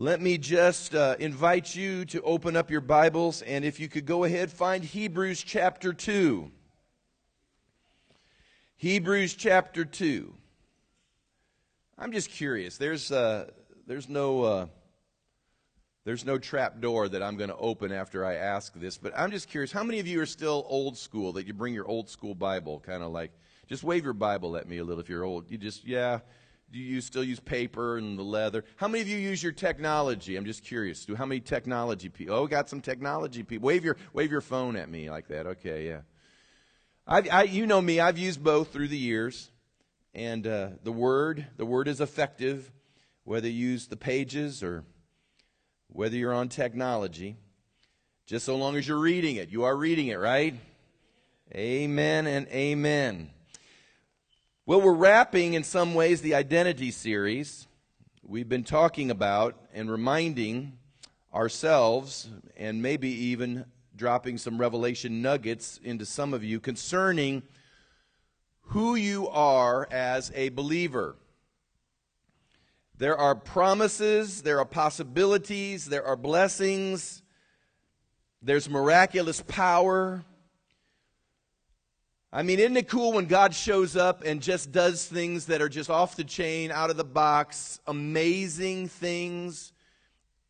Let me just uh, invite you to open up your Bibles, and if you could go ahead, find Hebrews chapter 2. Hebrews chapter 2. I'm just curious. There's, uh, there's no. Uh, there's no trap door that I'm going to open after I ask this, but I'm just curious how many of you are still old school that you bring your old school Bible, kind of like, just wave your Bible at me a little if you're old. You just, yeah, do you still use paper and the leather? How many of you use your technology? I'm just curious. Do how many technology people? Oh, got some technology people. Wave your wave your phone at me like that. Okay, yeah. I, I you know me. I've used both through the years, and uh, the word the word is effective, whether you use the pages or whether you're on technology. Just so long as you're reading it, you are reading it, right? Amen and amen. Well, we're wrapping in some ways the identity series. We've been talking about and reminding ourselves, and maybe even dropping some revelation nuggets into some of you concerning who you are as a believer. There are promises, there are possibilities, there are blessings, there's miraculous power I mean, isn't it cool when God shows up and just does things that are just off the chain, out of the box, amazing things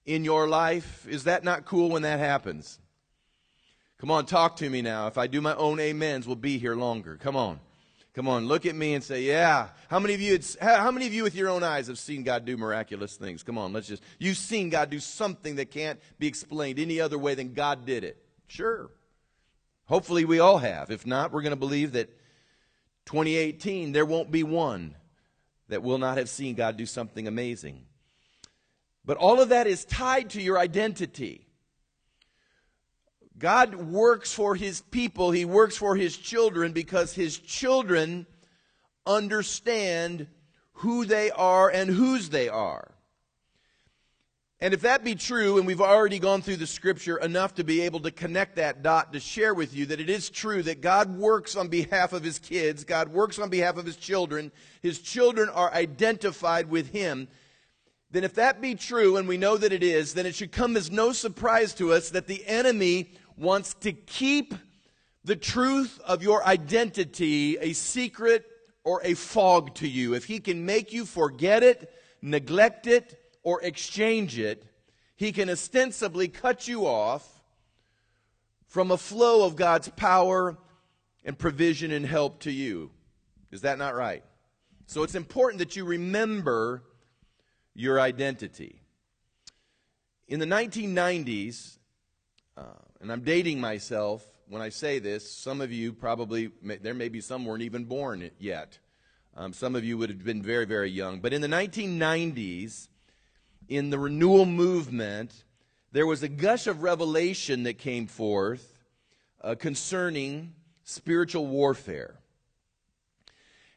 in your life? Is that not cool when that happens? Come on, talk to me now. If I do my own amens, we'll be here longer. Come on. Come on, look at me and say, "Yeah." How many of you how many of you with your own eyes have seen God do miraculous things? Come on, let's just You've seen God do something that can't be explained any other way than God did it. Sure. Hopefully, we all have. If not, we're going to believe that 2018, there won't be one that will not have seen God do something amazing. But all of that is tied to your identity. God works for his people, he works for his children because his children understand who they are and whose they are. And if that be true, and we've already gone through the scripture enough to be able to connect that dot to share with you that it is true that God works on behalf of his kids, God works on behalf of his children, his children are identified with him, then if that be true, and we know that it is, then it should come as no surprise to us that the enemy wants to keep the truth of your identity a secret or a fog to you. If he can make you forget it, neglect it, or exchange it, he can ostensibly cut you off from a flow of God's power and provision and help to you. Is that not right? So it's important that you remember your identity. In the 1990s, uh, and I'm dating myself when I say this, some of you probably, there may be some weren't even born yet. Um, some of you would have been very, very young. But in the 1990s, in the renewal movement, there was a gush of revelation that came forth uh, concerning spiritual warfare.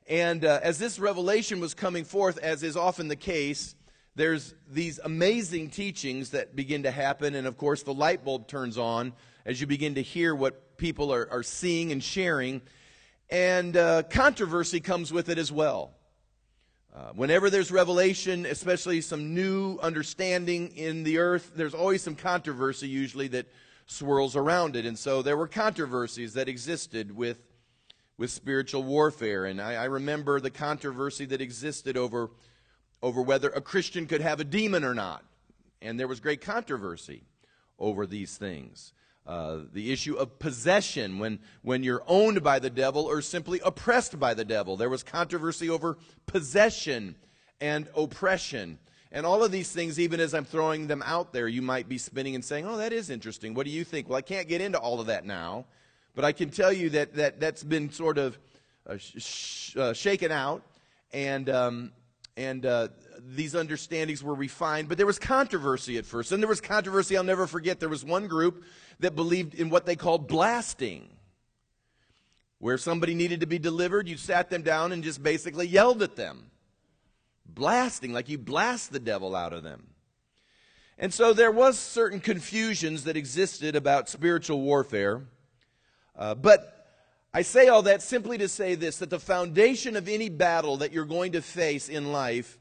And uh, as this revelation was coming forth, as is often the case, there's these amazing teachings that begin to happen. And of course, the light bulb turns on as you begin to hear what people are, are seeing and sharing. And uh, controversy comes with it as well. Uh, whenever there's revelation, especially some new understanding in the earth, there's always some controversy usually that swirls around it. And so there were controversies that existed with, with spiritual warfare. And I, I remember the controversy that existed over, over whether a Christian could have a demon or not. And there was great controversy over these things. Uh, the issue of possession when, when you're owned by the devil or simply oppressed by the devil. There was controversy over possession and oppression. And all of these things, even as I'm throwing them out there, you might be spinning and saying, Oh, that is interesting. What do you think? Well, I can't get into all of that now, but I can tell you that, that that's been sort of uh, sh- uh, shaken out. And, um, and uh, these understandings were refined, but there was controversy at first. And there was controversy I'll never forget. There was one group that believed in what they called blasting, where somebody needed to be delivered, you sat them down and just basically yelled at them. Blasting, like you blast the devil out of them. And so there was certain confusions that existed about spiritual warfare. Uh, but I say all that simply to say this that the foundation of any battle that you're going to face in life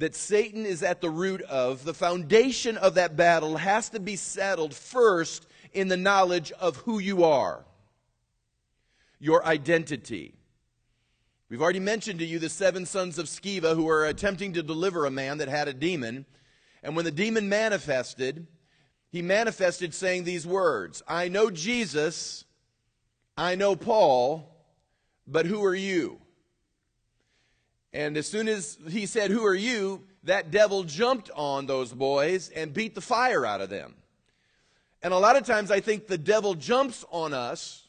that Satan is at the root of, the foundation of that battle has to be settled first in the knowledge of who you are, your identity. We've already mentioned to you the seven sons of Sceva who were attempting to deliver a man that had a demon. And when the demon manifested, he manifested saying these words I know Jesus, I know Paul, but who are you? And as soon as he said, Who are you? that devil jumped on those boys and beat the fire out of them. And a lot of times I think the devil jumps on us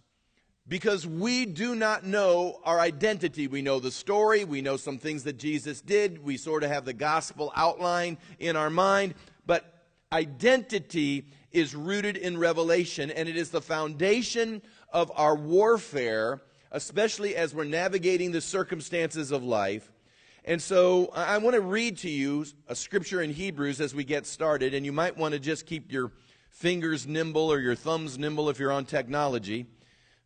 because we do not know our identity. We know the story, we know some things that Jesus did, we sort of have the gospel outline in our mind, but identity is rooted in revelation and it is the foundation of our warfare, especially as we're navigating the circumstances of life. And so I want to read to you a scripture in Hebrews as we get started, and you might want to just keep your fingers nimble or your thumbs nimble if you're on technology.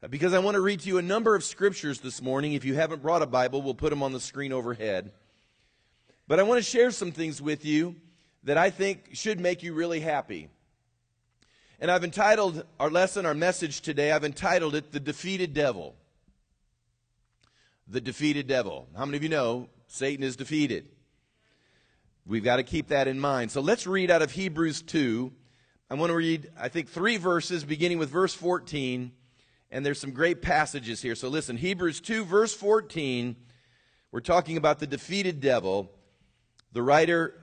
Uh, because I want to read to you a number of scriptures this morning. If you haven't brought a Bible, we'll put them on the screen overhead. But I want to share some things with you that I think should make you really happy. And I've entitled our lesson, our message today, I've entitled it The Defeated Devil. The Defeated Devil. How many of you know Satan is defeated? We've got to keep that in mind. So let's read out of Hebrews 2. I want to read, I think, three verses, beginning with verse 14 and there's some great passages here. So listen, Hebrews 2, verse 14, we're talking about the defeated devil. The writer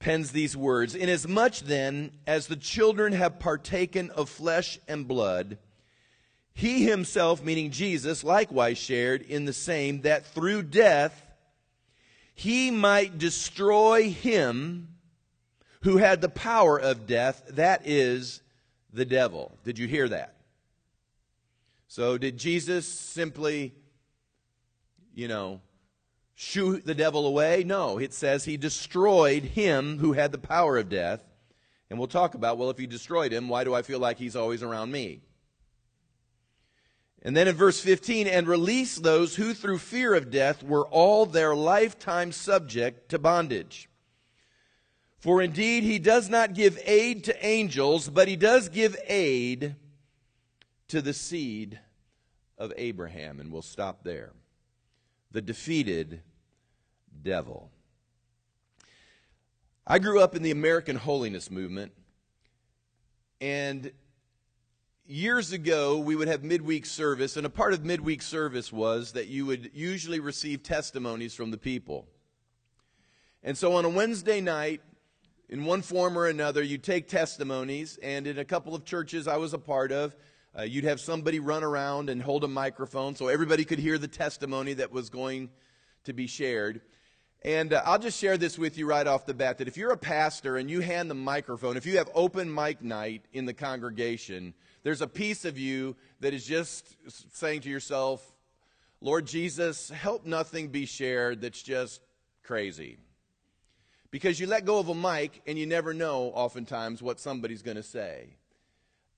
pens these words Inasmuch then as the children have partaken of flesh and blood, he himself, meaning Jesus, likewise shared in the same, that through death he might destroy him who had the power of death, that is, the devil. Did you hear that? So, did Jesus simply, you know, shoo the devil away? No. It says he destroyed him who had the power of death. And we'll talk about, well, if he destroyed him, why do I feel like he's always around me? And then in verse 15, and release those who through fear of death were all their lifetime subject to bondage. For indeed he does not give aid to angels, but he does give aid to the seed of Abraham. And we'll stop there. The defeated devil. I grew up in the American holiness movement, and years ago we would have midweek service, and a part of midweek service was that you would usually receive testimonies from the people. And so on a Wednesday night, in one form or another, you take testimonies, and in a couple of churches I was a part of, uh, you'd have somebody run around and hold a microphone so everybody could hear the testimony that was going to be shared. And uh, I'll just share this with you right off the bat that if you're a pastor and you hand the microphone, if you have open mic night in the congregation, there's a piece of you that is just saying to yourself, Lord Jesus, help nothing be shared that's just crazy. Because you let go of a mic and you never know, oftentimes, what somebody's going to say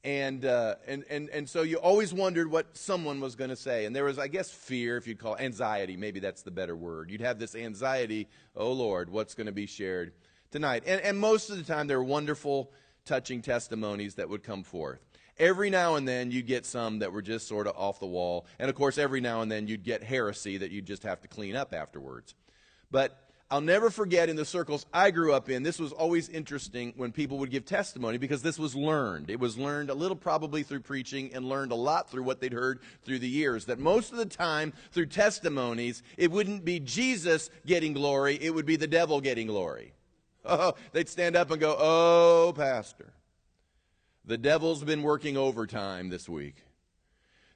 and, uh, and, and, and so you always wondered what someone was going to say. And there was, I guess, fear, if you'd call it, anxiety. Maybe that's the better word. You'd have this anxiety, oh Lord, what's going to be shared tonight? And, and most of the time, there were wonderful, touching testimonies that would come forth. Every now and then, you'd get some that were just sort of off the wall. And of course, every now and then, you'd get heresy that you'd just have to clean up afterwards. But I'll never forget in the circles I grew up in, this was always interesting when people would give testimony because this was learned. It was learned a little probably through preaching and learned a lot through what they'd heard through the years. That most of the time, through testimonies, it wouldn't be Jesus getting glory, it would be the devil getting glory. Oh, they'd stand up and go, Oh, Pastor, the devil's been working overtime this week.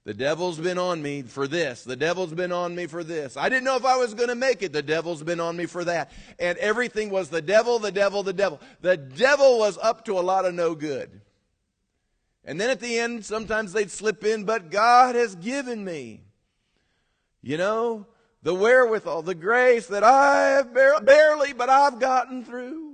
The devil's been on me for this. The devil's been on me for this. I didn't know if I was going to make it. The devil's been on me for that. And everything was the devil, the devil, the devil. The devil was up to a lot of no good. And then at the end, sometimes they'd slip in, but God has given me, you know, the wherewithal, the grace that I have barely, but I've gotten through.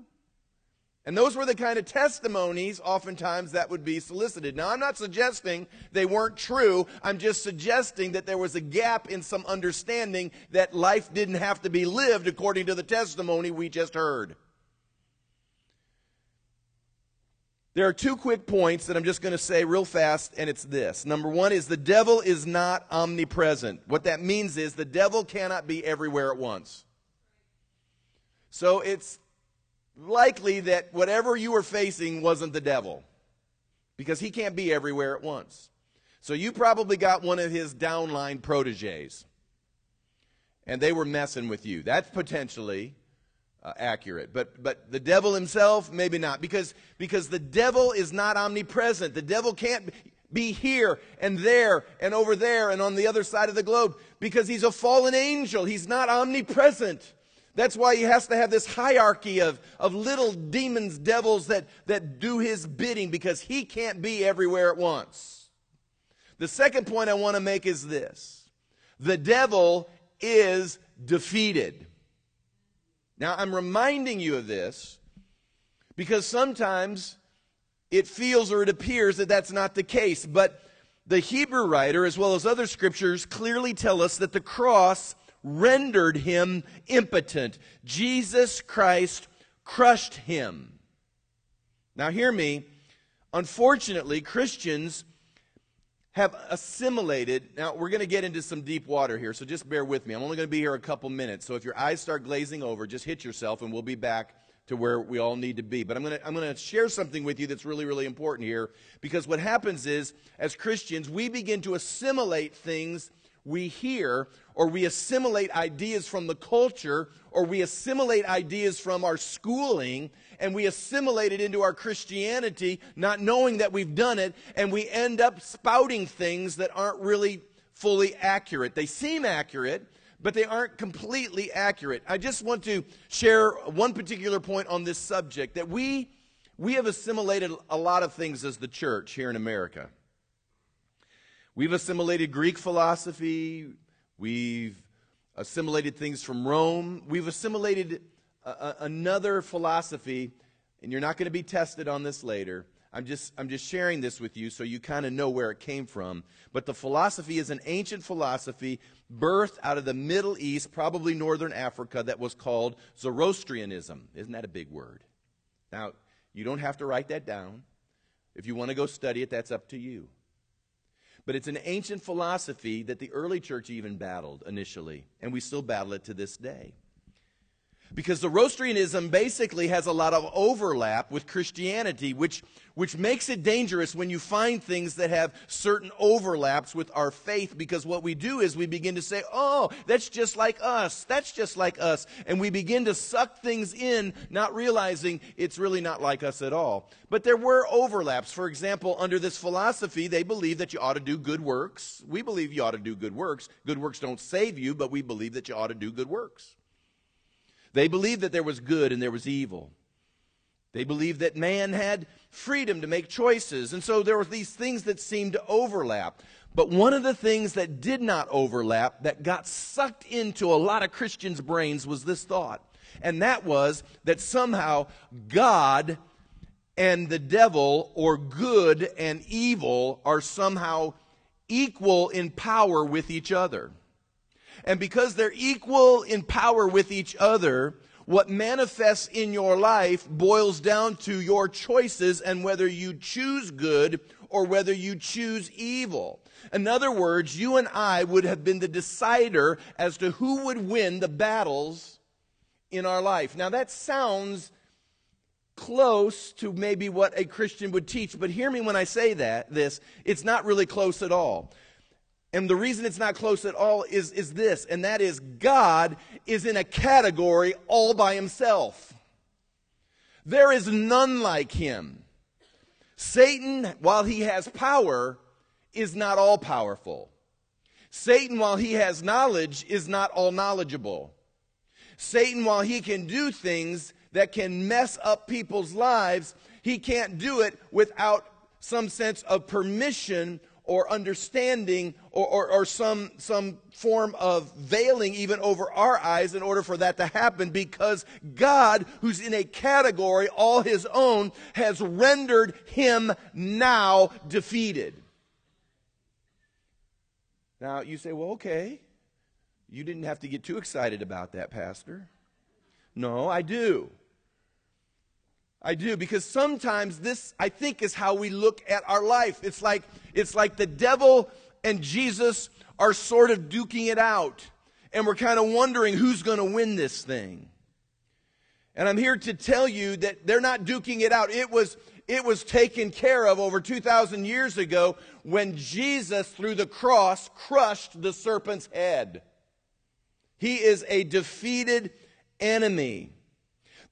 And those were the kind of testimonies, oftentimes, that would be solicited. Now, I'm not suggesting they weren't true. I'm just suggesting that there was a gap in some understanding that life didn't have to be lived according to the testimony we just heard. There are two quick points that I'm just going to say real fast, and it's this. Number one is the devil is not omnipresent. What that means is the devil cannot be everywhere at once. So it's likely that whatever you were facing wasn't the devil because he can't be everywhere at once. So you probably got one of his downline proteges and they were messing with you. That's potentially uh, accurate. But, but the devil himself, maybe not because, because the devil is not omnipresent. The devil can't be here and there and over there and on the other side of the globe because he's a fallen angel. He's not omnipresent. That's why he has to have this hierarchy of, of little demons, devils that, that do his bidding because he can't be everywhere at once. The second point I want to make is this the devil is defeated. Now, I'm reminding you of this because sometimes it feels or it appears that that's not the case. But the Hebrew writer, as well as other scriptures, clearly tell us that the cross rendered him impotent. Jesus Christ crushed him. Now, hear me. Unfortunately, Christians have assimilated. Now, we're going to get into some deep water here, so just bear with me. I'm only going to be here a couple minutes, so if your eyes start glazing over, just hit yourself and we'll be back to where we all need to be. But I'm going to, I'm going to share something with you that's really, really important here because what happens is, as Christians, we begin to assimilate things we hear or we assimilate ideas from the culture or we assimilate ideas from our schooling and we assimilate it into our Christianity, not knowing that we've done it, and we end up spouting things that aren't really fully accurate. They seem accurate, but they aren't completely accurate. I just want to share one particular point on this subject that we we have assimilated a lot of things as the church here in America. We've assimilated Greek philosophy. We've assimilated things from Rome. We've assimilated a, a, another philosophy, and you're not going to be tested on this later. I'm just, I'm just sharing this with you so you kind of know where it came from. But the philosophy is an ancient philosophy birthed out of the Middle East, probably northern Africa, that was called Zoroastrianism. Isn't that a big word? Now, you don't have to write that down. If you want to go study it, that's up to you. But it's an ancient philosophy that the early church even battled initially, and we still battle it to this day. Because the Zoroastrianism basically has a lot of overlap with Christianity, which, which makes it dangerous when you find things that have certain overlaps with our faith. Because what we do is we begin to say, oh, that's just like us. That's just like us. And we begin to suck things in, not realizing it's really not like us at all. But there were overlaps. For example, under this philosophy, they believe that you ought to do good works. We believe you ought to do good works. Good works don't save you, but we believe that you ought to do good works. They believed that there was good and there was evil. They believed that man had freedom to make choices. And so there were these things that seemed to overlap. But one of the things that did not overlap, that got sucked into a lot of Christians' brains, was this thought. And that was that somehow God and the devil, or good and evil, are somehow equal in power with each other. And because they're equal in power with each other, what manifests in your life boils down to your choices and whether you choose good or whether you choose evil. In other words, you and I would have been the decider as to who would win the battles in our life. Now that sounds close to maybe what a Christian would teach, but hear me when I say that, this, it's not really close at all. And the reason it's not close at all is, is this, and that is God is in a category all by himself. There is none like him. Satan, while he has power, is not all powerful. Satan, while he has knowledge, is not all knowledgeable. Satan, while he can do things that can mess up people's lives, he can't do it without some sense of permission or understanding or, or, or, some, some form of veiling even over our eyes in order for that to happen because God, who's in a category all his own, has rendered him now defeated. Now, you say, well, okay. You didn't have to get too excited about that, Pastor. No, I do. I do because sometimes this I think is how we look at our life. It's like it's like the devil and Jesus are sort of duking it out and we're kind of wondering who's going to win this thing. And I'm here to tell you that they're not duking it out. It was it was taken care of over 2000 years ago when Jesus through the cross crushed the serpent's head. He is a defeated enemy.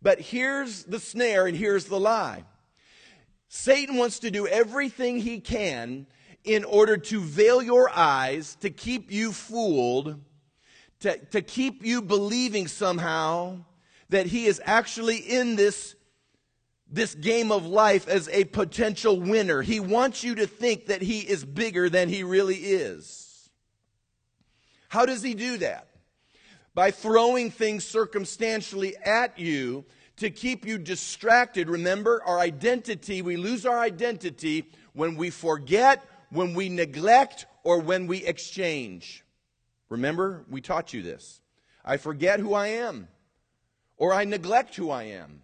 But here's the snare and here's the lie Satan wants to do everything he can in order to veil your eyes, to keep you fooled, to, to keep you believing somehow that he is actually in this, this game of life as a potential winner. He wants you to think that he is bigger than he really is. How does he do that? By throwing things circumstantially at you to keep you distracted. Remember, our identity, we lose our identity when we forget, when we neglect, or when we exchange. Remember, we taught you this. I forget who I am, or I neglect who I am,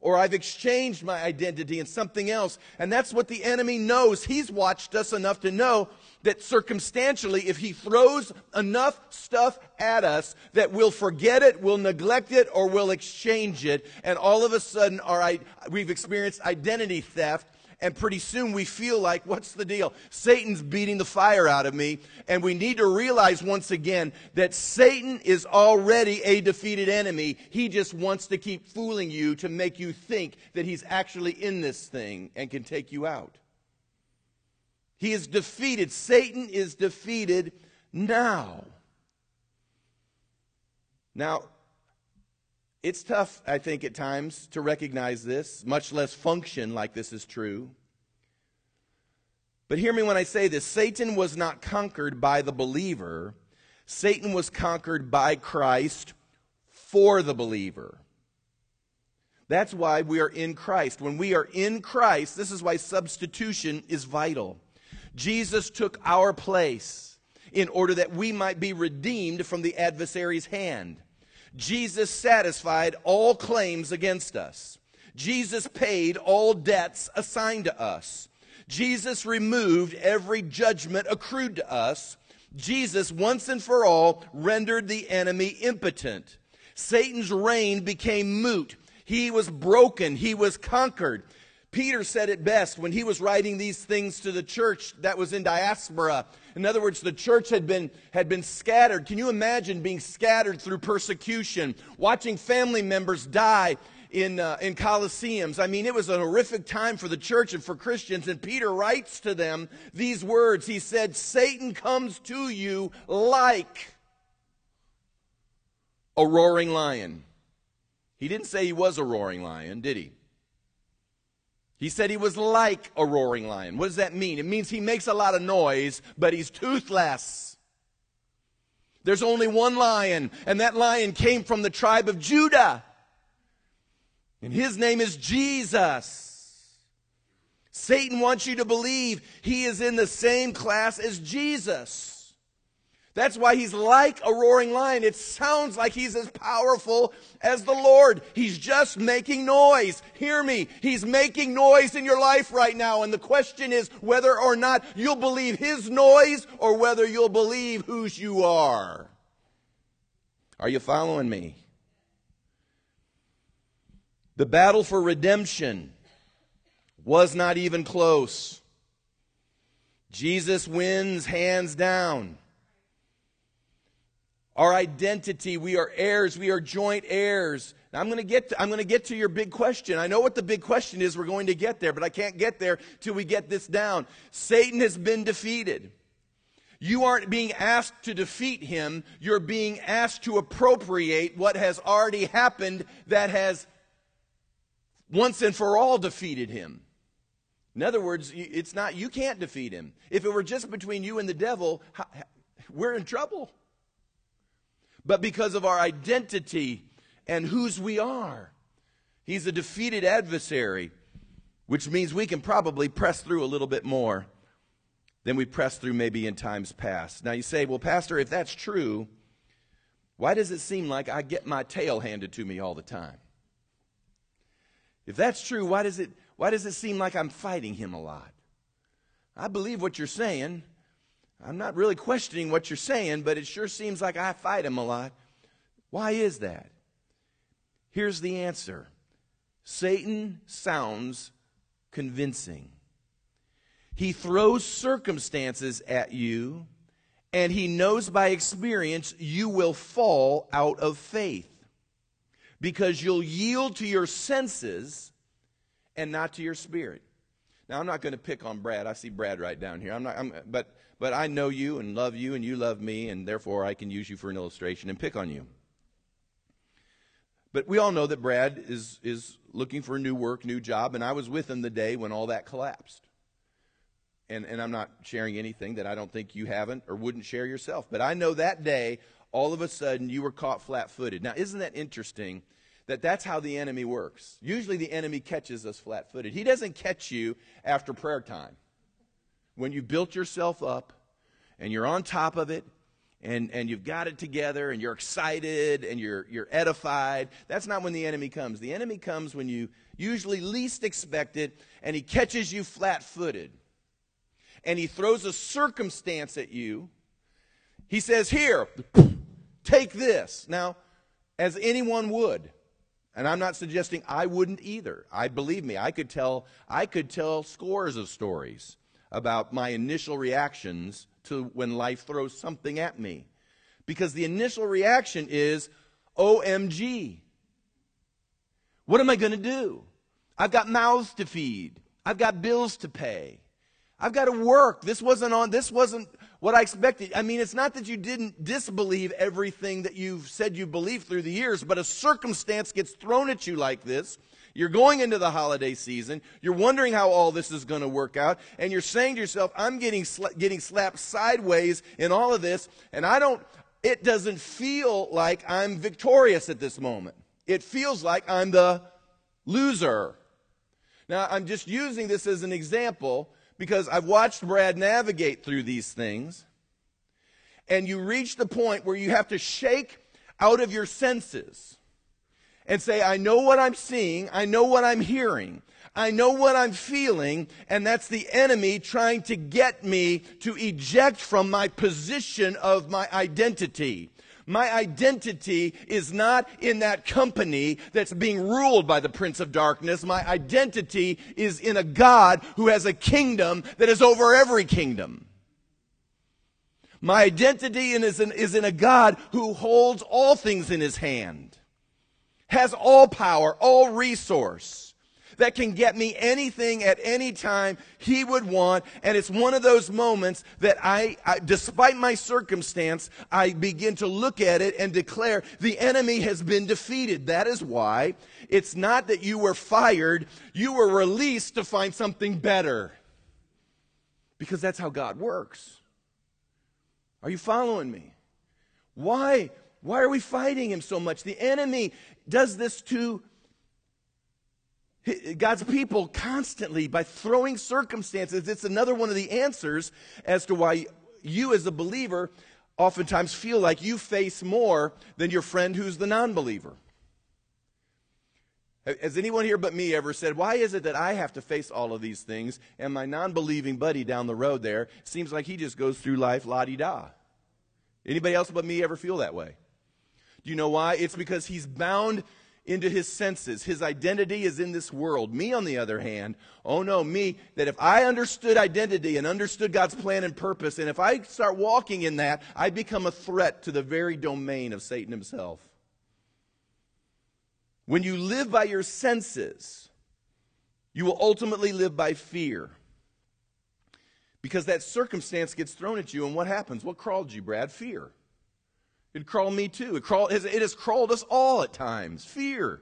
or I've exchanged my identity in something else. And that's what the enemy knows. He's watched us enough to know that circumstantially, if he throws enough stuff at us, that we'll forget it, we'll neglect it, or we'll exchange it, and all of a sudden our, we've experienced identity theft, and pretty soon we feel like, what's the deal? Satan's beating the fire out of me, and we need to realize once again that Satan is already a defeated enemy. He just wants to keep fooling you to make you think that he's actually in this thing and can take you out. He is defeated. Satan is defeated now. Now, it's tough, I think, at times to recognize this, much less function like this is true. But hear me when I say this Satan was not conquered by the believer, Satan was conquered by Christ for the believer. That's why we are in Christ. When we are in Christ, this is why substitution is vital. Jesus took our place in order that we might be redeemed from the adversary's hand. Jesus satisfied all claims against us. Jesus paid all debts assigned to us. Jesus removed every judgment accrued to us. Jesus, once and for all, rendered the enemy impotent. Satan's reign became moot. He was broken. He was conquered. Peter said it best when he was writing these things to the church that was in diaspora. In other words, the church had been, had been scattered. Can you imagine being scattered through persecution, watching family members die in, uh, in Colosseums? I mean, it was a horrific time for the church and for Christians. And Peter writes to them these words. He said, Satan comes to you like a roaring lion. He didn't say he was a roaring lion, did he? He said he was like a roaring lion. What does that mean? It means he makes a lot of noise, but he's toothless. There's only one lion, and that lion came from the tribe of Judah. And his name is Jesus. Satan wants you to believe he is in the same class as Jesus. That's why he's like a roaring lion. It sounds like he's as powerful as the Lord. He's just making noise. Hear me. He's making noise in your life right now. And the question is whether or not you'll believe his noise or whether you'll believe whose you are. Are you following me? The battle for redemption was not even close. Jesus wins hands down. Our identity, we are heirs, we are joint heirs. Now I'm going to get to, I'm going to get to your big question. I know what the big question is. We're going to get there, but I can't get there till we get this down. Satan has been defeated. You aren't being asked to defeat him. You're being asked to appropriate what has already happened that has once and for all defeated him. In other words, it's not, you can't defeat him. If it were just between you and the devil, we're in trouble. But because of our identity and whose we are, he's a defeated adversary, which means we can probably press through a little bit more than we pressed through maybe in times past. Now you say, well, Pastor, if that's true, why does it seem like I get my tail handed to me all the time? If that's true, why does it why does it seem like I'm fighting him a lot? I believe what you're saying. I'm not really questioning what you're saying, but it sure seems like I fight him a lot. Why is that? Here's the answer Satan sounds convincing. He throws circumstances at you, and he knows by experience you will fall out of faith because you'll yield to your senses and not to your spirit. Now, I'm not going to pick on Brad. I see Brad right down here. I'm not, I'm, but, but I know you and love you, and you love me, and therefore I can use you for an illustration and pick on you. But we all know that Brad is, is looking for a new work, new job, and I was with him the day when all that collapsed. And, and I'm not sharing anything that I don't think you haven't or wouldn't share yourself. But I know that day, all of a sudden, you were caught flat footed. Now, isn't that interesting? That that's how the enemy works. Usually the enemy catches us flat footed. He doesn't catch you after prayer time. When you built yourself up and you're on top of it and, and you've got it together and you're excited and you're, you're edified, that's not when the enemy comes. The enemy comes when you usually least expect it and he catches you flat footed. And he throws a circumstance at you. He says, Here, take this. Now, as anyone would. And I'm not suggesting I wouldn't either. I believe me, I could tell I could tell scores of stories about my initial reactions to when life throws something at me. Because the initial reaction is OMG. What am I going to do? I've got mouths to feed. I've got bills to pay. I've got to work. This wasn't on this wasn't what I expected. I mean, it's not that you didn't disbelieve everything that you've said you believed through the years, but a circumstance gets thrown at you like this. You're going into the holiday season. You're wondering how all this is going to work out. And you're saying to yourself, I'm getting, getting slapped sideways in all of this. And I don't, it doesn't feel like I'm victorious at this moment. It feels like I'm the loser. Now, I'm just using this as an example because I've watched Brad navigate through these things. And you reach the point where you have to shake out of your senses and say, I know what I'm seeing, I know what I'm hearing, I know what I'm feeling, and that's the enemy trying to get me to eject from my position of my identity. My identity is not in that company that's being ruled by the Prince of Darkness. My identity is in a God who has a kingdom that is over every kingdom. My identity is in, is in a God who holds all things in his hand, has all power, all resource that can get me anything at any time he would want. And it's one of those moments that I, I, despite my circumstance, I begin to look at it and declare the enemy has been defeated. That is why it's not that you were fired, you were released to find something better. Because that's how God works. Are you following me? Why? Why are we fighting him so much? The enemy does this to God's people constantly by throwing circumstances. It's another one of the answers as to why you, as a believer, oftentimes feel like you face more than your friend who's the non believer. Has anyone here but me ever said, Why is it that I have to face all of these things and my non believing buddy down the road there seems like he just goes through life la di da? Anybody else but me ever feel that way? Do you know why? It's because he's bound into his senses. His identity is in this world. Me, on the other hand, oh no, me, that if I understood identity and understood God's plan and purpose, and if I start walking in that, I become a threat to the very domain of Satan himself. When you live by your senses, you will ultimately live by fear. Because that circumstance gets thrown at you, and what happens? What crawled you, Brad? Fear. It crawled me too. It, it has crawled us all at times. Fear.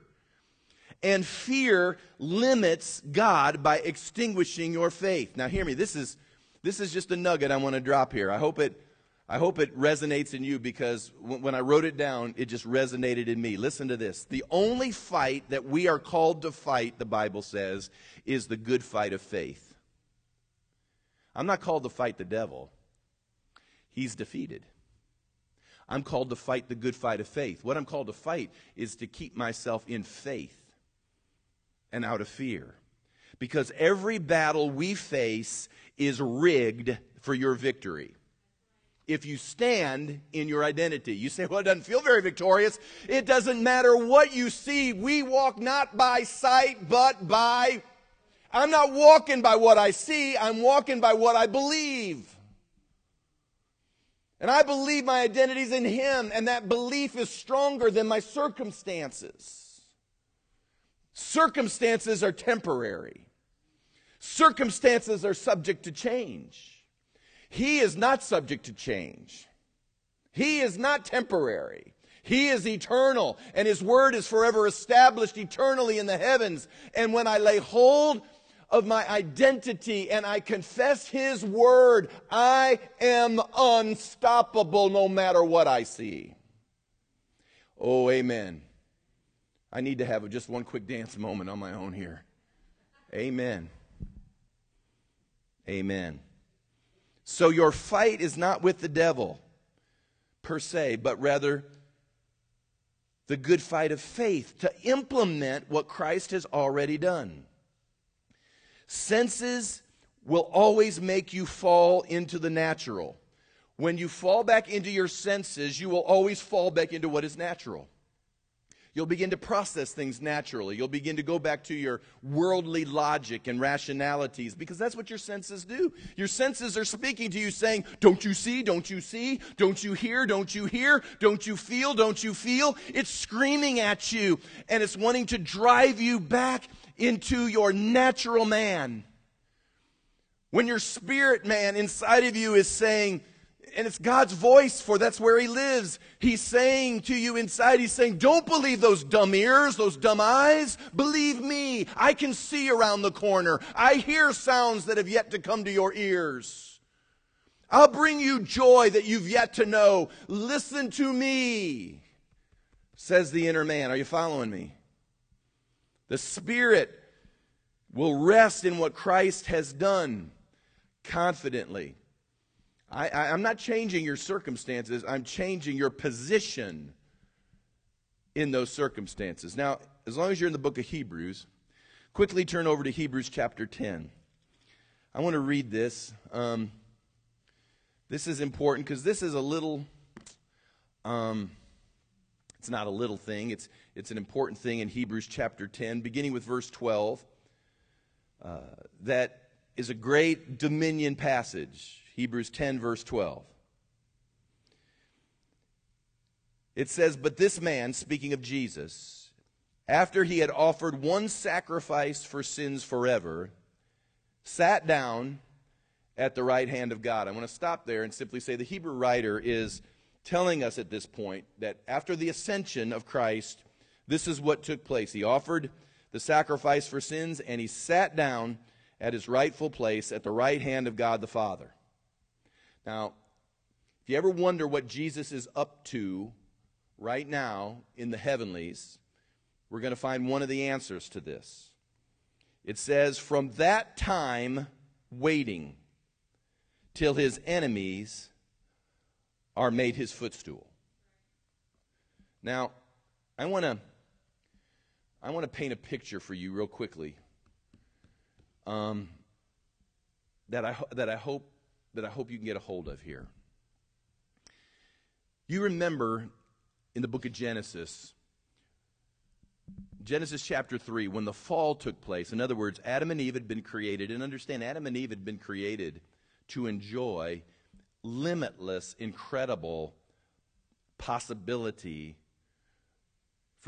And fear limits God by extinguishing your faith. Now, hear me. This is, this is just a nugget I want to drop here. I hope it, I hope it resonates in you because when I wrote it down, it just resonated in me. Listen to this. The only fight that we are called to fight, the Bible says, is the good fight of faith. I'm not called to fight the devil, he's defeated. I'm called to fight the good fight of faith. What I'm called to fight is to keep myself in faith and out of fear. Because every battle we face is rigged for your victory. If you stand in your identity, you say, Well, it doesn't feel very victorious. It doesn't matter what you see. We walk not by sight, but by. I'm not walking by what I see, I'm walking by what I believe. And I believe my identity is in Him, and that belief is stronger than my circumstances. Circumstances are temporary. Circumstances are subject to change. He is not subject to change. He is not temporary. He is eternal, and His word is forever established eternally in the heavens. And when I lay hold of my identity and I confess His word, I am unstoppable no matter what I see. Oh, amen. I need to have just one quick dance moment on my own here. Amen. Amen. So your fight is not with the devil per se, but rather the good fight of faith to implement what Christ has already done. Senses will always make you fall into the natural. When you fall back into your senses, you will always fall back into what is natural. You'll begin to process things naturally. You'll begin to go back to your worldly logic and rationalities because that's what your senses do. Your senses are speaking to you saying, Don't you see? Don't you see? Don't you hear? Don't you hear? Don't you feel? Don't you feel? It's screaming at you and it's wanting to drive you back into your natural man. When your spirit man inside of you is saying, and it's God's voice, for that's where He lives. He's saying to you inside, He's saying, Don't believe those dumb ears, those dumb eyes. Believe me. I can see around the corner. I hear sounds that have yet to come to your ears. I'll bring you joy that you've yet to know. Listen to me, says the inner man. Are you following me? The Spirit will rest in what Christ has done confidently. I, I, am not changing your circumstances, I'm changing your position in those circumstances. Now, as long as you're in the book of Hebrews, quickly turn over to Hebrews chapter 10. I want to read this. Um, this is important because this is a little, um, it's not a little thing, it's, it's an important thing in Hebrews chapter 10, beginning with verse 12, uh, that is a great dominion passage. Hebrews 10, verse 12. It says, But this man, speaking of Jesus, after he had offered one sacrifice for sins forever, sat down at the right hand of God. I want to stop there and simply say the Hebrew writer is telling us at this point that after the ascension of Christ, this is what took place. He offered the sacrifice for sins and he sat down at his rightful place at the right hand of God the Father. Now, if you ever wonder what Jesus is up to right now in the heavenlies, we're going to find one of the answers to this. It says, From that time, waiting till his enemies are made his footstool. Now, I want to I want to paint a picture for you real quickly um, that I that I hope that I hope you can get a hold of here. You remember in the book of Genesis, Genesis chapter 3, when the fall took place, in other words, Adam and Eve had been created, and understand Adam and Eve had been created to enjoy limitless, incredible possibility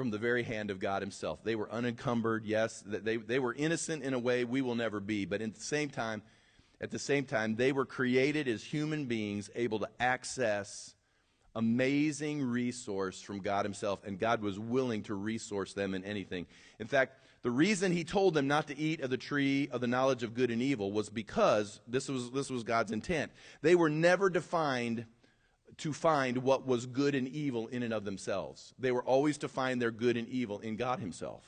from the very hand of God Himself. They were unencumbered, yes, they, they were innocent in a way we will never be, but at the same time, at the same time, they were created as human beings able to access amazing resource from God Himself, and God was willing to resource them in anything. In fact, the reason He told them not to eat of the tree of the knowledge of good and evil was because this was, this was God's intent. They were never defined to find what was good and evil in and of themselves, they were always to find their good and evil in God Himself.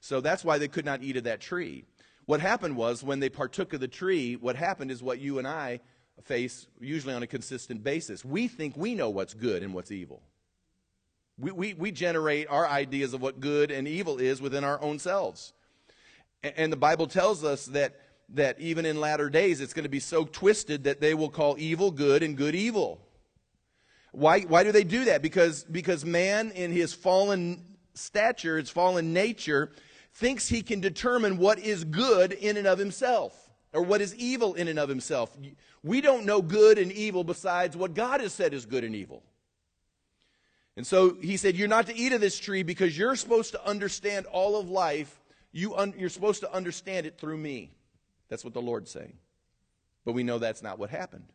So that's why they could not eat of that tree. What happened was when they partook of the tree, what happened is what you and I face usually on a consistent basis. We think we know what's good and what's evil. We, we, we generate our ideas of what good and evil is within our own selves. And, and the Bible tells us that, that even in latter days, it's going to be so twisted that they will call evil good and good evil. Why, why do they do that? Because, because man, in his fallen stature, his fallen nature, thinks he can determine what is good in and of himself or what is evil in and of himself. We don't know good and evil besides what God has said is good and evil. And so he said, You're not to eat of this tree because you're supposed to understand all of life. You un- you're supposed to understand it through me. That's what the Lord's saying. But we know that's not what happened.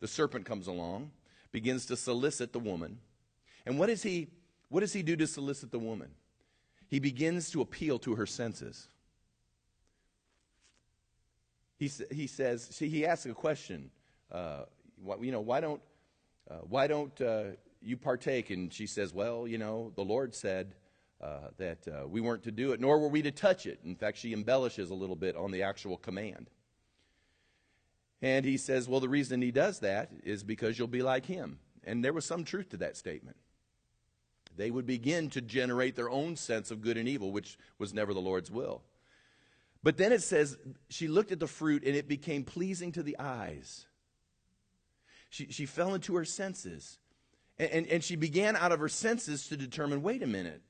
The serpent comes along, begins to solicit the woman. And what does he, what does he do to solicit the woman? He begins to appeal to her senses he, he says, see, he asks a question. Uh, you know, why don't, uh, why don't uh, you partake? And she says, well, you know, the Lord said uh, that uh, we weren't to do it, nor were we to touch it. In fact, she embellishes a little bit on the actual command. And he says, well, the reason he does that is because you'll be like him. And there was some truth to that statement. They would begin to generate their own sense of good and evil, which was never the Lord's will. But then it says, she looked at the fruit and it became pleasing to the eyes. She, she fell into her senses. And, and, and she began out of her senses to determine wait a minute.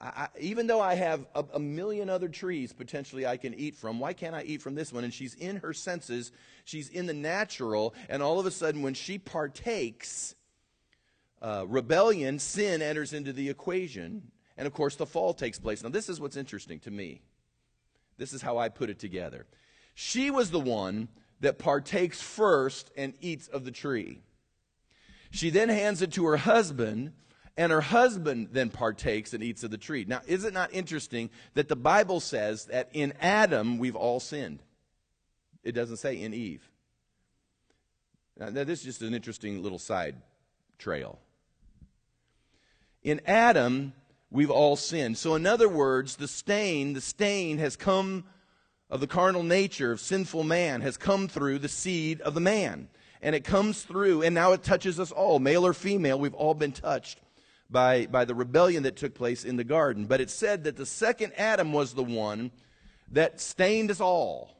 I, even though I have a, a, million other trees potentially I can eat from, why can't I eat from this one? And she's in her senses, she's in the natural, and all of a sudden, when she partakes, uh, rebellion, sin enters into the equation, and of course, the fall takes place. Now, this is what's interesting to me. This is how I put it together. She was the one that partakes first and eats of the tree. She then hands it to her husband, and her husband then partakes and eats of the tree. Now, is it not interesting that the Bible says that in Adam we've all sinned? It doesn't say in Eve. Now, this is just an interesting little side trail. In Adam, we've all sinned. So, in other words, the stain, the stain has come of the carnal nature of sinful man, has come through the seed of the man. And it comes through, and now it touches us all, male or female. We've all been touched by, by the rebellion that took place in the garden. But it said that the second Adam was the one that stained us all.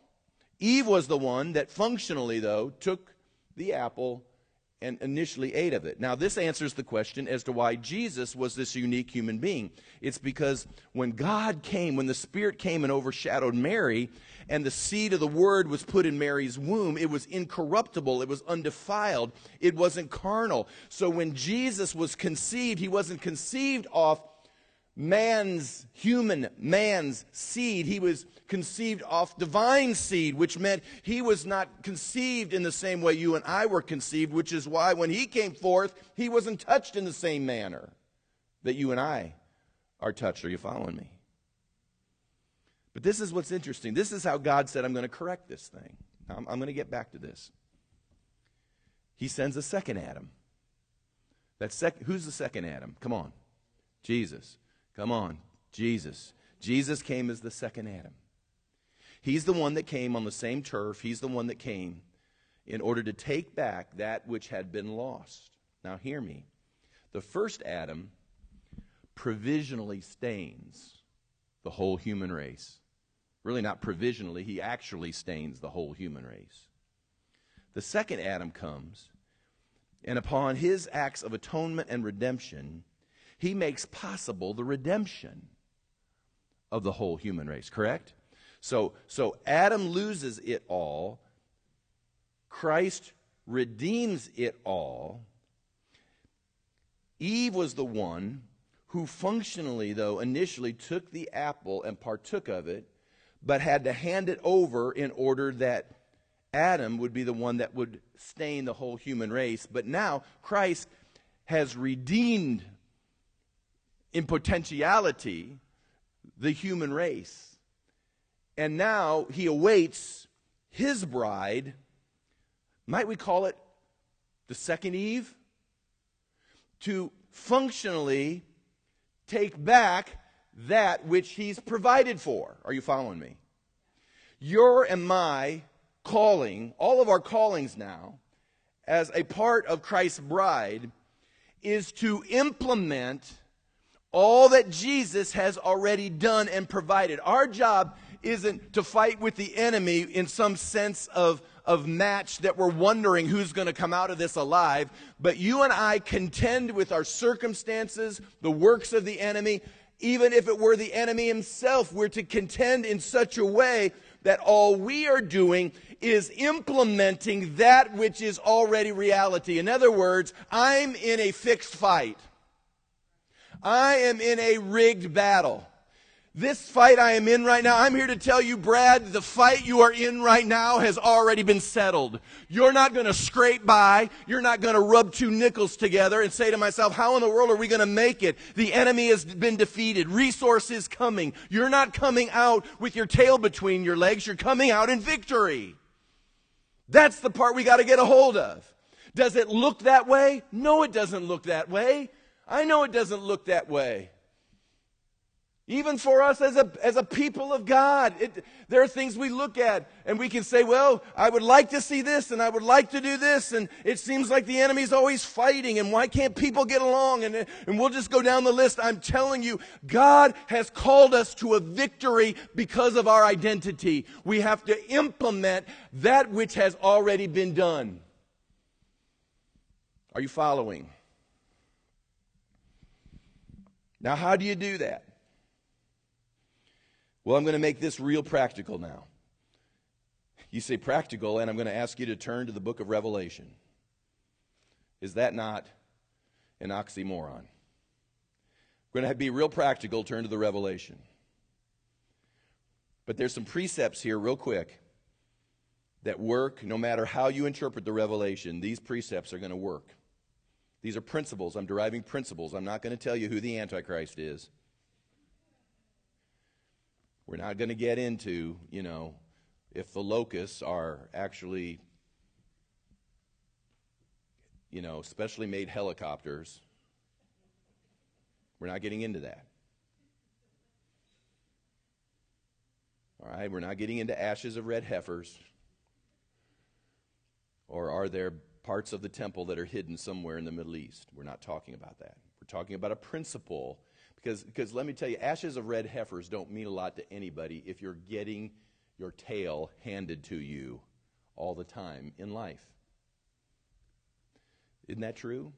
Eve was the one that functionally, though, took the apple and initially ate of it. Now, this answers the question as to why Jesus was this unique human being. It's because when God came, when the Spirit came and overshadowed Mary, and the seed of the Word was put in Mary's womb, it was incorruptible, it was undefiled, it wasn't carnal. So when Jesus was conceived, he wasn't conceived off man's, human man's seed. He was conceived off divine seed, which meant he was not conceived in the same way you and I were conceived, which is why when he came forth, he wasn't touched in the same manner that you and I are touched. Are you following me? But this is what's interesting. This is how God said, I'm going to correct this thing. I'm, I'm going to get back to this. He sends a second Adam. That sec- who's the second Adam? Come on. Jesus. Come on, Jesus. Jesus came as the second Adam. He's the one that came on the same turf. He's the one that came in order to take back that which had been lost. Now, hear me. The first Adam provisionally stains the whole human race. Really, not provisionally, he actually stains the whole human race. The second Adam comes, and upon his acts of atonement and redemption, he makes possible the redemption of the whole human race, correct? So, so Adam loses it all. Christ redeems it all. Eve was the one who functionally, though, initially took the apple and partook of it, but had to hand it over in order that Adam would be the one that would stain the whole human race. But now Christ has redeemed in potentiality the human race. And now he awaits his bride. Might we call it the second Eve? To functionally take back that which he's provided for. Are you following me? Your and my calling, all of our callings now, as a part of Christ's bride, is to implement all that Jesus has already done and provided. Our job isn't to fight with the enemy in some sense of, of match that we're wondering who's going to come out of this alive, but you and I contend with our circumstances, the works of the enemy. Even if it were the enemy himself, we're to contend in such a way that all we are doing is implementing that which is already reality. In other words, I'm in a fixed fight. I am in a rigged battle. This fight I am in right now, I'm here to tell you, Brad, the fight you are in right now has already been settled. You're not going to scrape by. You're not going to rub two nickels together and say to myself, how in the world are we going to make it? The enemy has been defeated. Resources coming. You're not coming out with your tail between your legs. You're coming out in victory. That's the part we got to get a hold of. Does it look that way? No, it doesn't look that way. I know it doesn't look that way. Even for us as a, as a people of God, it, there are things we look at and we can say, well, I would like to see this and I would like to do this. And it seems like the enemy's always fighting and why can't people get along? And, and we'll just go down the list. I'm telling you, God has called us to a victory because of our identity. We have to implement that which has already been done. Are you following? Now, how do you do that? Well, I'm going to make this real practical now. You say practical, and I'm going to ask you to turn to the book of Revelation. Is that not an oxymoron? We're going to be real practical, turn to the Revelation. But there's some precepts here, real quick, that work no matter how you interpret the Revelation. These precepts are going to work. These are principles. I'm deriving principles. I'm not going to tell you who the Antichrist is. We're not going to get into, you know, if the locusts are actually, you know, specially made helicopters. We're not getting into that. All right, we're not getting into ashes of red heifers. Or are there parts of the temple that are hidden somewhere in the Middle East? We're not talking about that. We're talking about a principle because, because let me tell you, ashes of red heifers don't mean a lot to anybody if you're getting your tail handed to you all the time in life. Isn't that true?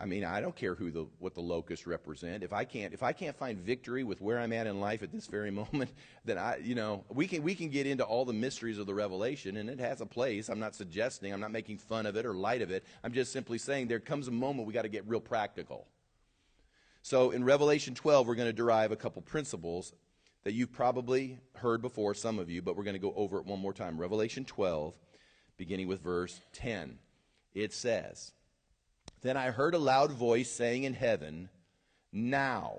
I mean, I don't care who the what the locusts represent. If I can't if I can't find victory with where I'm at in life at this very moment, then I you know, we can we can get into all the mysteries of the revelation and it has a place. I'm not suggesting, I'm not making fun of it or light of it. I'm just simply saying there comes a moment we got to get real practical. So in Revelation 12, we're going to derive a couple principles that you've probably heard before, some of you, but we're going to go over it one more time. Revelation 12, beginning with verse 10. It says, Then I heard a loud voice saying in heaven, Now.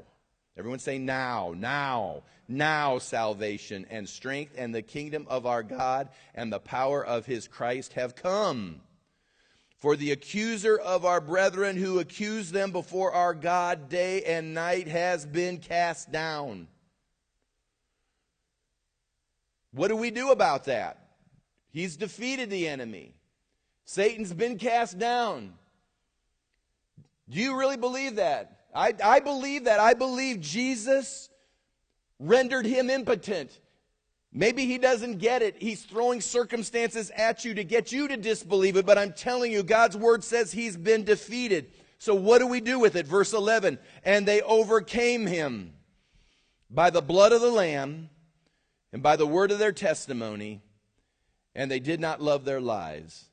Everyone say now, now, now salvation and strength and the kingdom of our God and the power of his Christ have come. For the accuser of our brethren who accused them before our God day and night has been cast down. What do we do about that? He's defeated the enemy. Satan's been cast down. Do you really believe that? I, I believe that. I believe Jesus rendered him impotent. Maybe he doesn't get it. He's throwing circumstances at you to get you to disbelieve it, but I'm telling you, God's word says he's been defeated. So what do we do with it? Verse 11. And they overcame him by the blood of the Lamb and by the word of their testimony, and they did not love their lives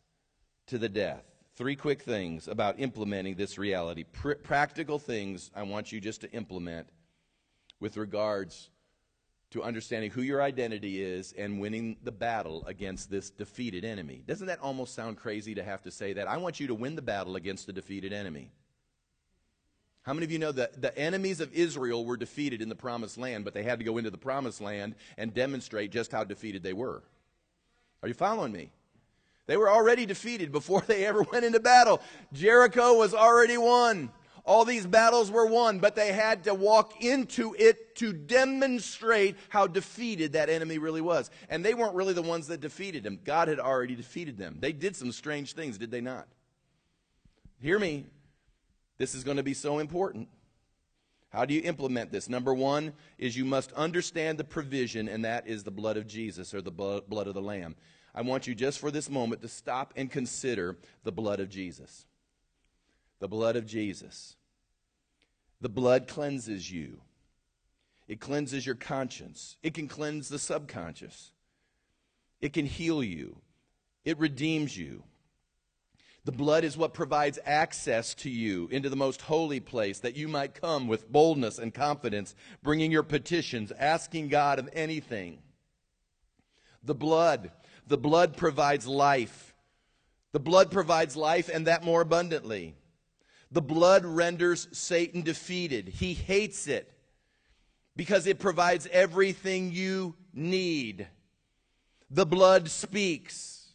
to the death. Three quick things about implementing this reality. Pr- practical things I want you just to implement with regards to understanding who your identity is and winning the battle against this defeated enemy. Doesn't that almost sound crazy to have to say that? I want you to win the battle against the defeated enemy. How many of you know that the enemies of Israel were defeated in the promised land, but they had to go into the promised land and demonstrate just how defeated they were? Are you following me? They were already defeated before they ever went into battle. Jericho was already won. All these battles were won, but they had to walk into it to demonstrate how defeated that enemy really was. And they weren't really the ones that defeated him. God had already defeated them. They did some strange things, did they not? Hear me. This is going to be so important. How do you implement this? Number one is you must understand the provision, and that is the blood of Jesus or the blood of the Lamb. I want you just for this moment to stop and consider the blood of Jesus. The blood of Jesus. The blood cleanses you, it cleanses your conscience, it can cleanse the subconscious, it can heal you, it redeems you. The blood is what provides access to you into the most holy place that you might come with boldness and confidence, bringing your petitions, asking God of anything. The blood, the blood provides life. The blood provides life and that more abundantly. The blood renders Satan defeated. He hates it because it provides everything you need. The blood speaks.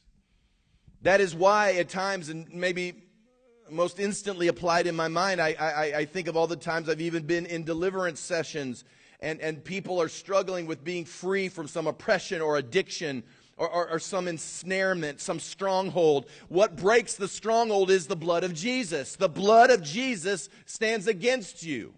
That is why, at times, and maybe most instantly applied in my mind, I, I, I think of all the times I've even been in deliverance sessions and, and people are struggling with being free from some oppression or addiction or, or, or, some ensnarement, some stronghold. What breaks the stronghold is the blood of Jesus. The blood of Jesus stands against you.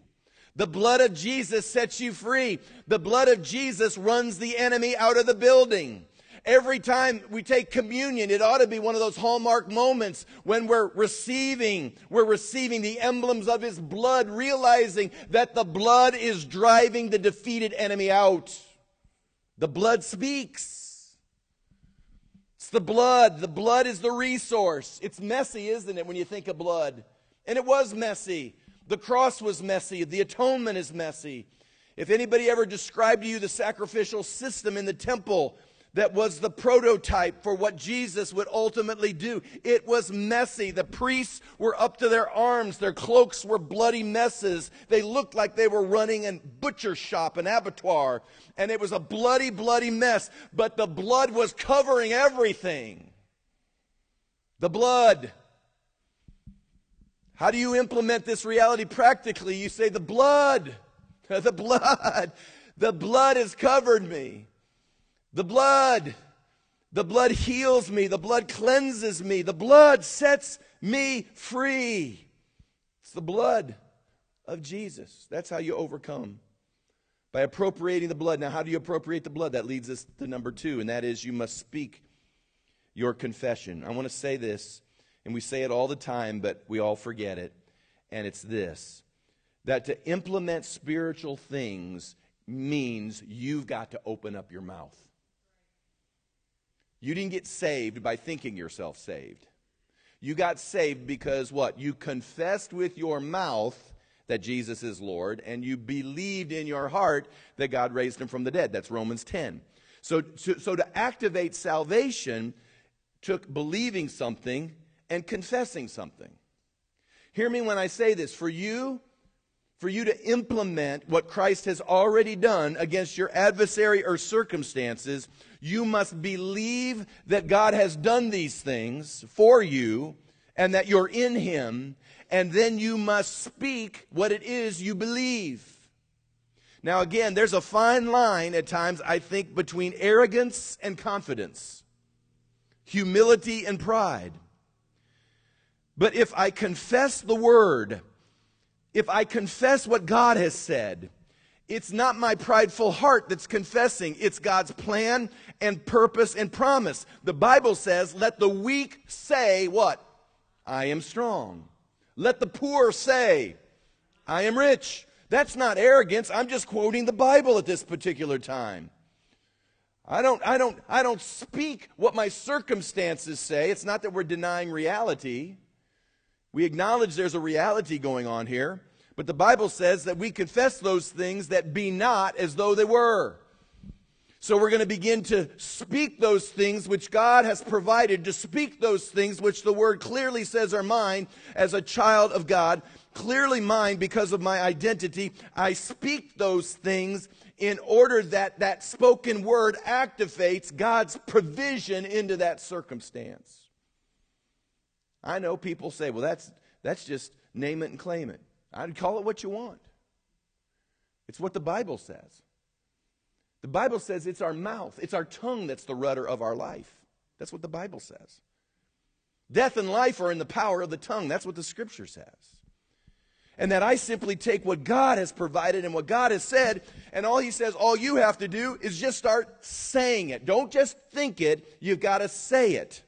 The blood of Jesus sets you free. The blood of Jesus runs the enemy out of the building. Every time we take communion, it ought to be one of those hallmark moments when we're receiving, we're receiving the emblems of his blood, realizing that the blood is driving the defeated enemy out. The blood speaks. It's the blood. The blood is the resource. It's messy, isn't it, when you think of blood? And it was messy. The cross was messy. The atonement is messy. If anybody ever described to you the sacrificial system in the temple, that was the prototype for what Jesus would ultimately do. It was messy. The priests were up to their arms. Their cloaks were bloody messes. They looked like they were running a butcher shop, an abattoir. And it was a bloody, bloody mess. But the blood was covering everything. The blood. How do you implement this reality practically? You say, the blood. The blood. The blood has covered me. The blood. The blood heals me. The blood cleanses me. The blood sets me free. It's the blood of Jesus. That's how you overcome. By appropriating the blood. Now, how do you appropriate the blood? That leads us to number two, and that is you must speak your confession. I want to say this, and we say it all the time, but we all forget it. And it's this that to implement spiritual things means you've got to open up your mouth. You didn't get saved by thinking yourself saved. You got saved because what? You confessed with your mouth that Jesus is Lord, and you believed in your heart that God raised him from the dead. That's Romans 10. So, so, so to activate salvation took believing something and confessing something. Hear me when I say this. For you, for you to implement what Christ has already done against your adversary or circumstances, you must believe that God has done these things for you and that you're in Him, and then you must speak what it is you believe. Now, again, there's a fine line at times, I think, between arrogance and confidence, humility and pride. But if I confess the word, if I confess what God has said, it's not my prideful heart that's confessing. It's God's plan and purpose and promise. The Bible says, let the weak say what? I am strong. Let the poor say, I am rich. That's not arrogance. I'm just quoting the Bible at this particular time. I don't, I don't, I don't speak what my circumstances say. It's not that we're denying reality. We acknowledge there's a reality going on here. But the Bible says that we confess those things that be not as though they were. So we're going to begin to speak those things which God has provided, to speak those things which the Word clearly says are mine as a child of God, clearly mine because of my identity. I speak those things in order that that spoken word activates God's provision into that circumstance. I know people say, well, that's, that's just name it and claim it. I'd call it what you want. It's what the Bible says. The Bible says it's our mouth, it's our tongue that's the rudder of our life. That's what the Bible says. Death and life are in the power of the tongue. That's what the scripture says. And that I simply take what God has provided and what God has said, and all He says, all you have to do is just start saying it. Don't just think it, you've got to say it.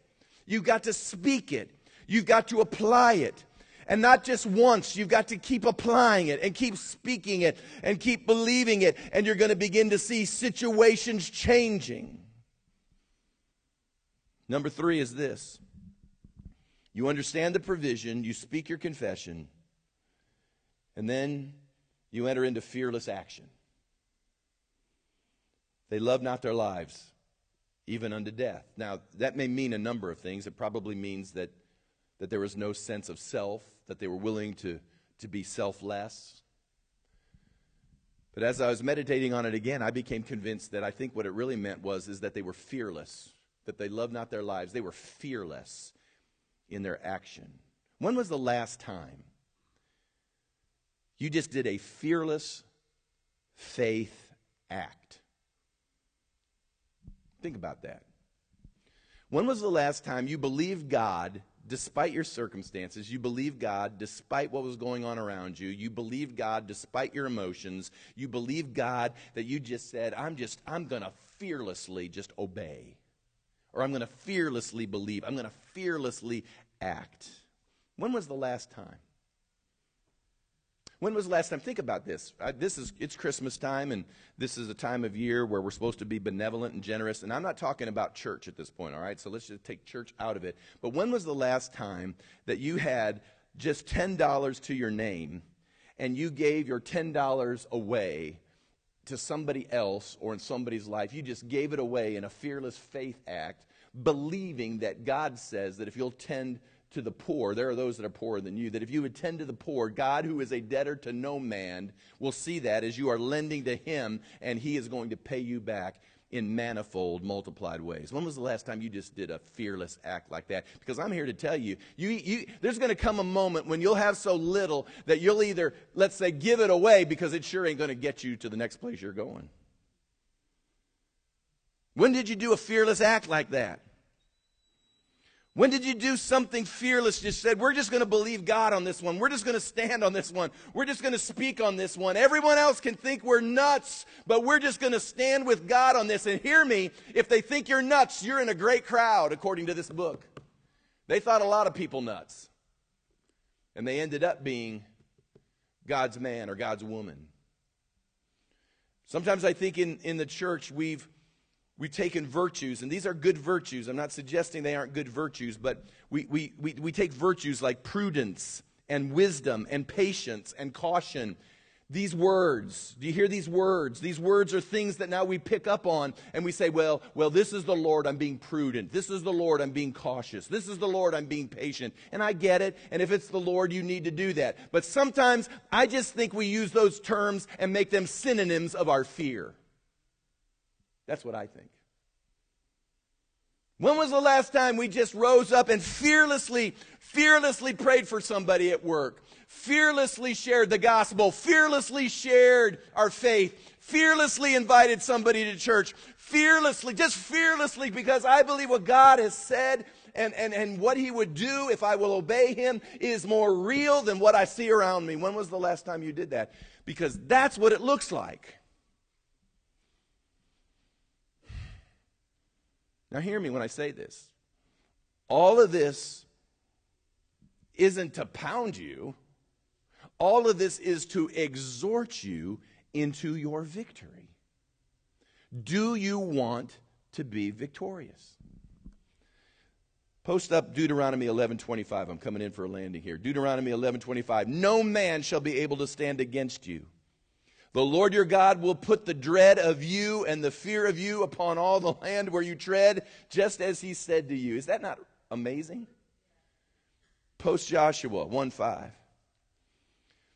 You've got to speak it. You've got to apply it. And not just once, you've got to keep applying it and keep speaking it and keep believing it. And you're going to begin to see situations changing. Number three is this you understand the provision, you speak your confession, and then you enter into fearless action. They love not their lives, even unto death. Now, that may mean a number of things. It probably means that, that there was no sense of self, that they were willing to, to be selfless. But as I was meditating on it again, I became convinced that I think what it really meant was is that they were fearless, that they loved not their lives. They were fearless in their action. When was the last time you just did a fearless faith act? Think about that. When was the last time you believed God despite your circumstances. You believe God despite what was going on around you. You believe God despite your emotions. You believe God that you just said, I'm just, I'm going to fearlessly just obey. Or I'm going to fearlessly believe. I'm going to fearlessly act. When was the last time? When was the last time? Think about this. Uh, this is it's Christmas time, and this is a time of year where we're supposed to be benevolent and generous. And I'm not talking about church at this point, all right? So let's just take church out of it. But when was the last time that you had just ten dollars to your name, and you gave your ten dollars away to somebody else or in somebody's life? You just gave it away in a fearless faith act, believing that God says that if you'll tend to the poor, there are those that are poorer than you, that if you attend to the poor, God, who is a debtor to no man, will see that as you are lending to him, and he is going to pay you back in manifold, multiplied ways. When was the last time you just did a fearless act like that? Because I'm here to tell you, you, you there's going to come a moment when you'll have so little that you'll either, let's say, give it away because it sure ain't going to get you to the next place you're going. When did you do a fearless act like that? When did you do something fearless? Just said, we're just going to believe God on this one. We're just going to stand on this one. We're just going to speak on this one. Everyone else can think we're nuts, but we're just going to stand with God on this. And hear me, if they think you're nuts, you're in a great crowd, according to this book. They thought a lot of people nuts. And they ended up being God's man or God's woman. Sometimes I think in, in the church we've We've taken virtues, and these are good virtues. I'm not suggesting they aren't good virtues, but we, we, we, we take virtues like prudence and wisdom and patience and caution. These words, do you hear these words? These words are things that now we pick up on and we say, well, well, this is the Lord, I'm being prudent. This is the Lord, I'm being cautious. This is the Lord, I'm being patient. And I get it, and if it's the Lord, you need to do that. But sometimes I just think we use those terms and make them synonyms of our fear. That's what I think. When was the last time we just rose up and fearlessly, fearlessly prayed for somebody at work? Fearlessly shared the gospel, fearlessly shared our faith, fearlessly invited somebody to church, fearlessly, just fearlessly, because I believe what God has said and, and, and what He would do if I will obey Him is more real than what I see around me. When was the last time you did that? Because that's what it looks like. Now, hear me when I say this. All of this isn't to pound you, all of this is to exhort you into your victory. Do you want to be victorious? Post up Deuteronomy 11:25. I'm coming in for a landing here. Deuteronomy 11:25. No man shall be able to stand against you The Lord your God will put the dread of you and the fear of you upon all the land where you tread, just as he said to you. Is that not amazing? Post Joshua 1 5.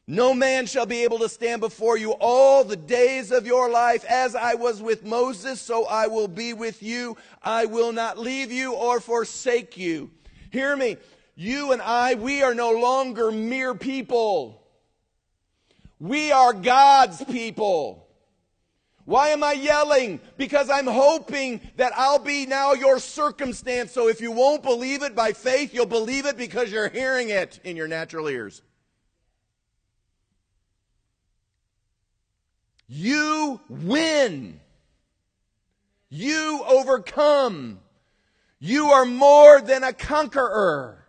No man shall be able to stand before you all the days of your life. As I was with Moses, so I will be with you. I will not leave you or forsake you. Hear me. You and I, we are no longer mere people. We are God's people. Why am I yelling? Because I'm hoping that I'll be now your circumstance. So if you won't believe it by faith, you'll believe it because you're hearing it in your natural ears. You win. You overcome. You are more than a conqueror.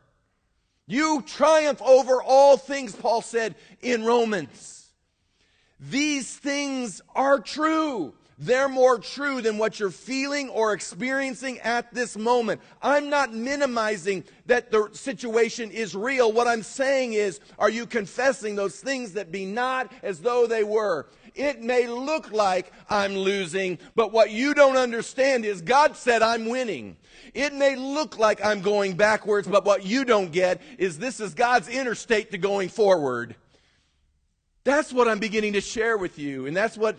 You triumph over all things, Paul said in Romans. These things are true. They're more true than what you're feeling or experiencing at this moment. I'm not minimizing that the situation is real. What I'm saying is, are you confessing those things that be not as though they were? It may look like I'm losing, but what you don't understand is God said I'm winning. It may look like I'm going backwards, but what you don't get is this is God's interstate to going forward. That's what I'm beginning to share with you. And that's what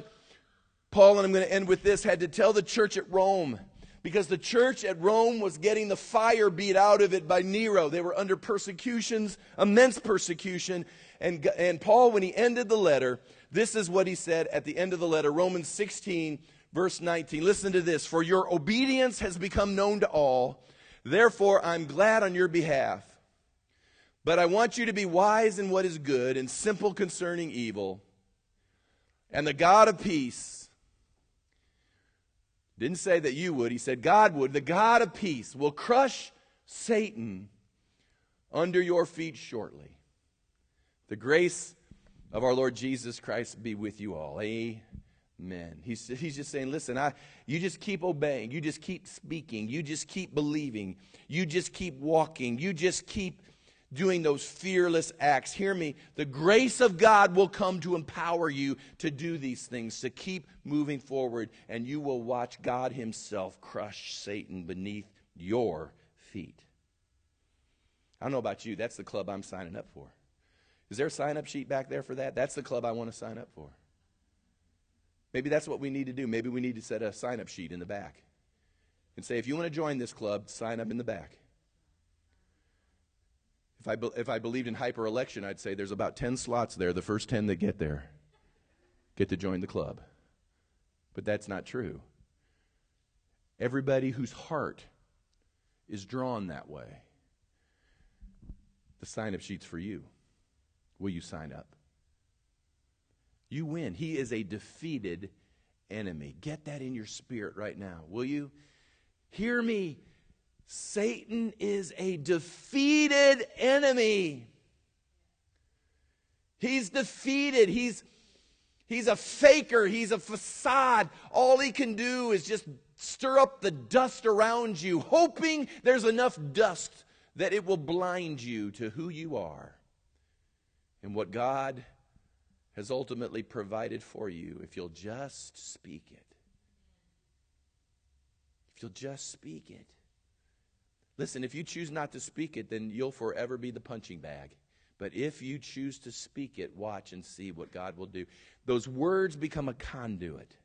Paul, and I'm going to end with this, had to tell the church at Rome. Because the church at Rome was getting the fire beat out of it by Nero. They were under persecutions, immense persecution. And, and Paul, when he ended the letter, this is what he said at the end of the letter, Romans 16, verse 19. Listen to this. For your obedience has become known to all. Therefore, I'm glad on your behalf. But I want you to be wise in what is good and simple concerning evil. And the God of peace, didn't say that you would, he said God would. The God of peace will crush Satan under your feet shortly. The grace of our Lord Jesus Christ be with you all. Amen. He's, he's just saying, listen, I, you just keep obeying. You just keep speaking. You just keep believing. You just keep walking. You just keep doing those fearless acts. Hear me. The grace of God will come to empower you to do these things, to keep moving forward, and you will watch God Himself crush Satan beneath your feet. I don't know about you. That's the club I'm signing up for. Is there a sign up sheet back there for that? That's the club I want to sign up for. Maybe that's what we need to do. Maybe we need to set a sign up sheet in the back and say, if you want to join this club, sign up in the back. If I, be, if I believed in hyper election, I'd say there's about 10 slots there. The first 10 that get there get to join the club. But that's not true. Everybody whose heart is drawn that way, the sign up sheet's for you. Will you sign up? You win. He is a defeated enemy. Get that in your spirit right now, will you? Hear me. Satan is a defeated enemy. He's defeated. He's he's a faker, he's a facade. All he can do is just stir up the dust around you, hoping there's enough dust that it will blind you to who you are and what God has ultimately provided for you if you'll just speak it. If you'll just speak it. Listen, if you choose not to speak it, then you'll forever be the punching bag. But if you choose to speak it, watch and see what God will do. Those words become a conduit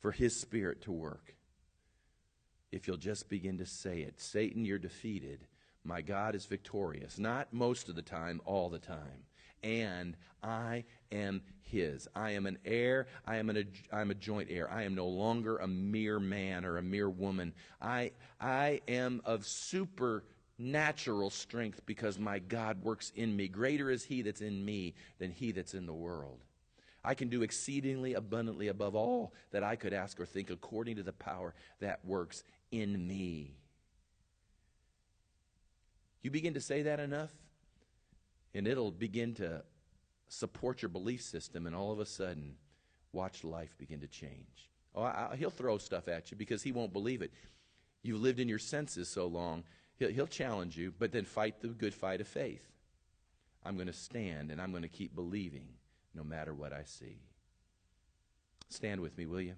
for His Spirit to work. If you'll just begin to say it Satan, you're defeated. My God is victorious. Not most of the time, all the time and I am his. I am an heir. I am an, I'm a joint heir. I am no longer a mere man or a mere woman. I, I am of supernatural strength because my God works in me. Greater is he that's in me than he that's in the world. I can do exceedingly abundantly above all that I could ask or think according to the power that works in me. You begin to say that enough, and it'll begin to support your belief system, and all of a sudden, watch life begin to change. Oh, I, he'll throw stuff at you because he won't believe it. You've lived in your senses so long, he'll, he'll challenge you, but then fight the good fight of faith. I'm going to stand and I'm going to keep believing no matter what I see. Stand with me, will you?